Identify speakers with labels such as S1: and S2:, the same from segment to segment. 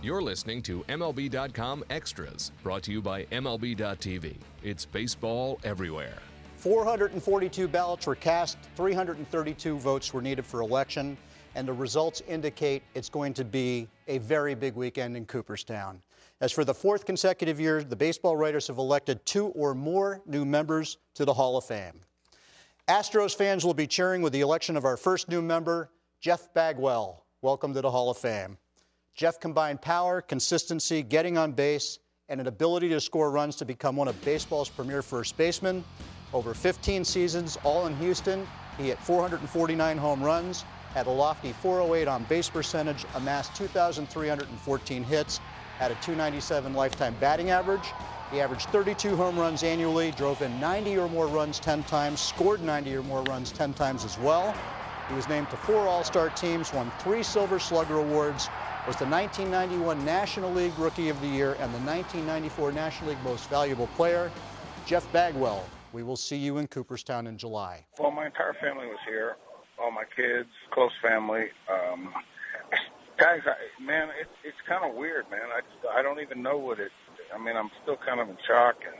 S1: You're listening to MLB.com Extras, brought to you by MLB.tv. It's baseball everywhere.
S2: 442 ballots were cast, 332 votes were needed for election, and the results indicate it's going to be a very big weekend in Cooperstown. As for the fourth consecutive year, the baseball writers have elected two or more new members to the Hall of Fame. Astros fans will be cheering with the election of our first new member, Jeff Bagwell. Welcome to the Hall of Fame. Jeff combined power, consistency, getting on base, and an ability to score runs to become one of baseball's premier first basemen. Over 15 seasons, all in Houston, he hit 449 home runs, had a lofty 408 on base percentage, amassed 2,314 hits, had a 297 lifetime batting average. He averaged 32 home runs annually, drove in 90 or more runs 10 times, scored 90 or more runs 10 times as well. He was named to four All Star teams, won three Silver Slugger Awards, was the 1991 National League Rookie of the Year and the 1994 National League Most Valuable Player. Jeff Bagwell, we will see you in Cooperstown in July.
S3: Well, my entire family was here, all my kids, close family. Um, guys, I, man, it, it's kind of weird, man. I just, I don't even know what it. I mean, I'm still kind of in shock, and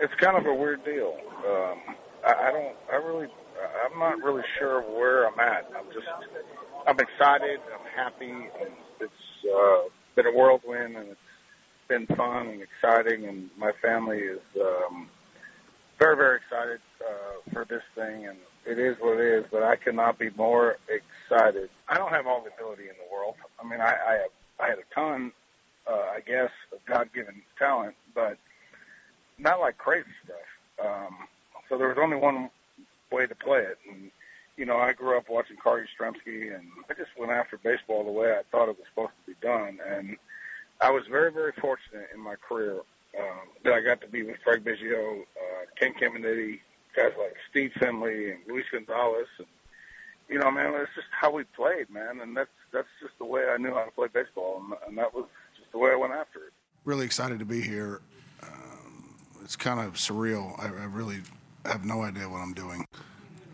S3: it's kind of a weird deal. Um, I, I don't. I really. I'm not really sure where I'm at. I'm just. I'm excited. I'm happy. And it's uh, been a whirlwind, and it's been fun and exciting. And my family is um, very, very excited uh, for this thing. And it is what it is. But I cannot be more excited. I don't have all the ability in the world. I mean, I, I have. I had a ton, uh, I guess, of God-given talent, but not like crazy stuff. Um, so there was only one way to play it, and you know, I grew up watching Carl Yastrzemski, and I just went after baseball the way I thought it was supposed to be done. And I was very, very fortunate in my career um, that I got to be with Craig Biggio, uh, Ken Caminiti, guys like Steve Finley and Luis Gonzalez, and you know, man, that's just how we played, man, and that's that's just the way I knew how to play baseball, and, and that was just the way I went after it.
S4: Really excited to be here. Um, it's kind of surreal. I, I really have no idea what I'm doing.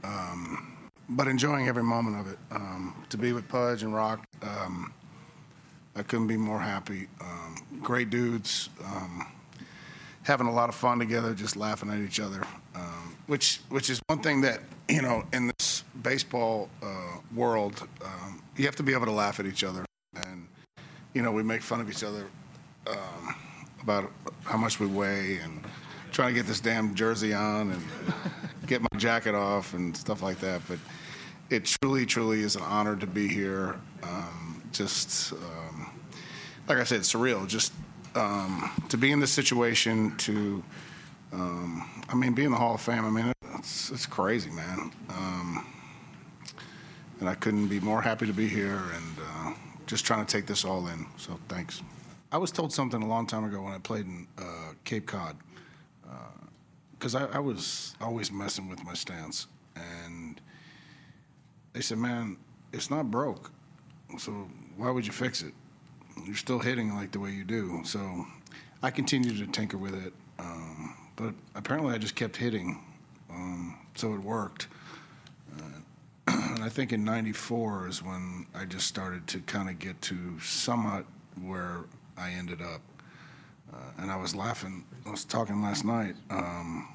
S4: Um, but enjoying every moment of it. Um, to be with Pudge and Rock, um, I couldn't be more happy. Um, great dudes, um, having a lot of fun together, just laughing at each other, um, which which is one thing that you know in this baseball uh, world, you have to be able to laugh at each other, and you know we make fun of each other about how much we weigh and trying to get this damn jersey on and get my jacket off and stuff like that. But it truly, truly is an honor to be here. Um, just um, like I said, surreal. Just um, to be in this situation. To um, I mean, be in the Hall of Fame. I mean, it's, it's crazy, man. Um, and I couldn't be more happy to be here and uh, just trying to take this all in. So thanks. I was told something a long time ago when I played in uh, Cape Cod because I, I, was always messing with my stance, and they said, "Man, it's not broke, so why would you fix it? You're still hitting like the way you do." So I continued to tinker with it, um, but apparently I just kept hitting, um, so it worked. Uh, and I think in '94 is when I just started to kind of get to somewhat where I ended up. Uh, and I was laughing. I was talking last night. Um,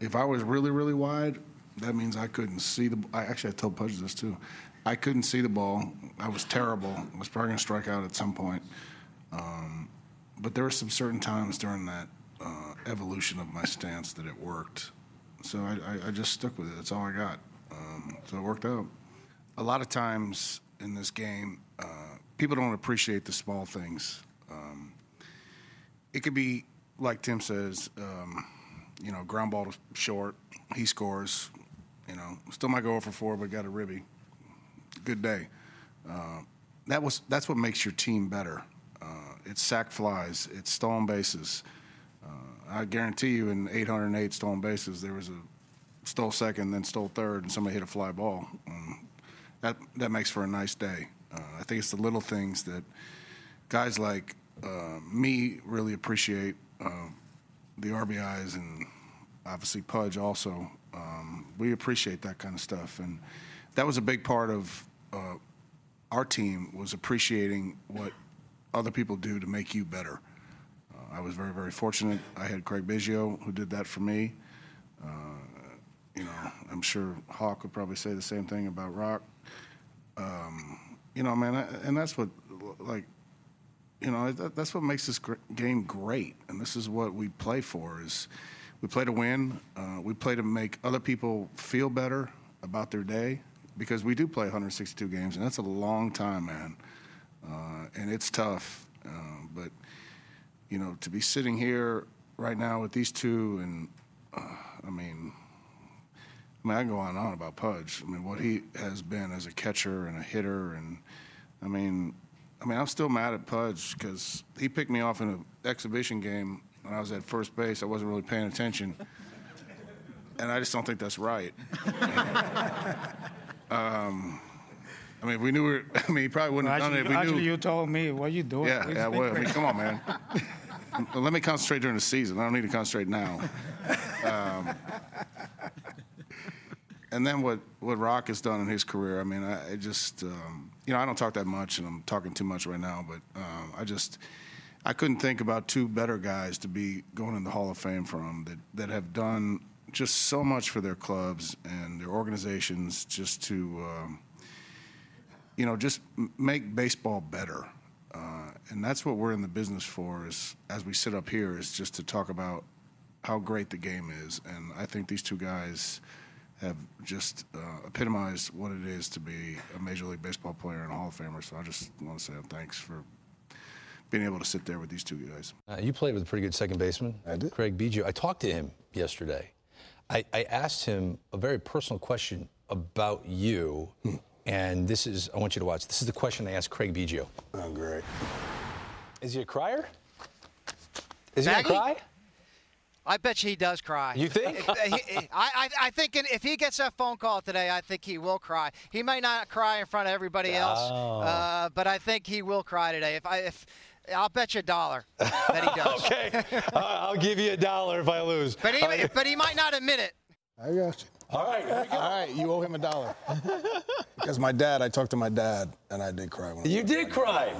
S4: if I was really, really wide, that means I couldn't see the. I actually I told Pudge this too. I couldn't see the ball. I was terrible. I was probably going to strike out at some point. Um, but there were some certain times during that uh, evolution of my stance that it worked. So I, I, I just stuck with it. That's all I got. Um, so it worked out. A lot of times in this game, uh, people don't appreciate the small things. Um, it could be like Tim says, um, you know, ground ball short, he scores. You know, still might go over four, but got a ribby. Good day. Uh, that was that's what makes your team better. Uh, it's sac flies, it's stolen bases. Uh, I guarantee you, in 808 stolen bases, there was a stole second, then stole third, and somebody hit a fly ball. Um, that that makes for a nice day. Uh, I think it's the little things that guys like uh, me really appreciate uh, the RBIs and obviously Pudge also. Um, we appreciate that kind of stuff, and that was a big part of uh, our team was appreciating what other people do to make you better. Uh, I was very, very fortunate. I had Craig Biggio who did that for me. Uh, you know, I'm sure Hawk would probably say the same thing about Rock. Um, you know, man, and that's what, like, you know, that, that's what makes this gr- game great, and this is what we play for. Is we play to win. Uh, we play to make other people feel better about their day because we do play 162 games, and that's a long time, man. Uh, and it's tough. Uh, but you know, to be sitting here right now with these two, and uh, I mean, I mean, I can go on and on about Pudge. I mean, what he has been as a catcher and a hitter, and I mean, I mean, I'm still mad at Pudge because he picked me off in an exhibition game when I was at first base. I wasn't really paying attention, and I just don't think that's right. um, I mean, if we knew, we were, I mean, he probably wouldn't
S5: well,
S4: have
S5: actually,
S4: done it. If we
S5: actually,
S4: knew.
S5: you told me what you doing.
S4: Yeah, yeah. Well, I mean, come on, man. Let me concentrate during the season. I don't need to concentrate now. Um, and then what, what Rock has done in his career, I mean, I, I just, um, you know, I don't talk that much, and I'm talking too much right now, but um, I just, I couldn't think about two better guys to be going in the Hall of Fame from that, that have done just so much for their clubs and their organizations just to, um, you know, just make baseball better. Uh, and that's what we're in the business for is as we sit up here is just to talk about how great the game is. And I think these two guys have just uh, epitomized what it is to be a Major League Baseball player and a Hall of Famer. So I just want to say thanks for being able to sit there with these two guys.
S6: Uh, you played with a pretty good second baseman,
S4: I did.
S6: Craig Biggio. I talked to him yesterday. I, I asked him a very personal question about you,
S4: Hmm.
S6: and this is I want you to watch. This is the question I asked Craig Biggio.
S4: Oh, great.
S6: Is he a crier? Is he
S7: Maggie?
S6: gonna cry?
S7: I bet you he does cry.
S6: You think?
S7: If- uh, he- he- I, I, I think if he gets that phone call today, I think he will cry. He may not cry in front of everybody else,
S6: Oh.
S7: uh, but I think he will cry today. If I, if I'll bet you a dollar that he does.
S6: okay, uh, I'll give you a dollar if I lose.
S7: But he, but he might not admit it.
S8: I got you.
S6: All right, go.
S8: all right, you owe him a dollar. because my dad, I talked to my dad, and I did cry. When I
S6: You did cry.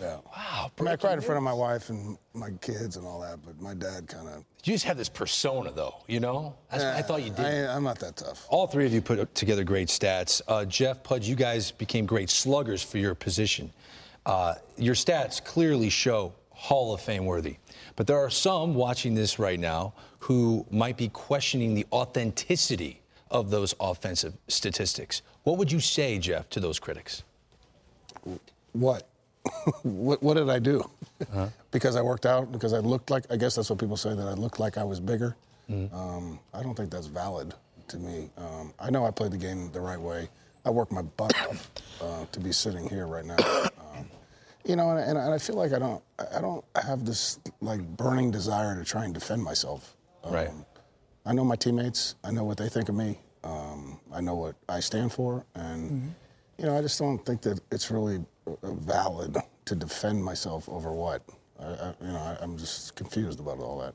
S8: Yeah.
S6: Wow.
S8: I mean, I cried in front of my wife and my kids and all that, but my dad kind of.
S6: You just have this persona, though. You know, That's what I thought you did.
S8: I, I'm not that tough.
S6: All three of you put together great stats. Uh, Jeff, Pudge, you guys became great sluggers for your position. Uh, your stats clearly show Hall of Fame worthy. But there are some watching this right now who might be questioning the authenticity of those offensive statistics. What would you say, Jeff, to those critics?
S8: What? what? What did I do? because I worked out. Because I looked like. I guess that's what people say that I looked like I was bigger. Um, I don't think that's valid to me. Um, I know I played the game the right way. I worked my butt off uh, to be sitting here right now. Um, you know, and, and I feel like I don't. I don't have this like burning desire to try and defend myself. Um,
S6: Right.
S8: I know my teammates. I know what they think of me. Um, I know what I stand for, and you know, I just don't think that it's really valid to defend myself over what. I, I, you know, I, I'm just confused about all that.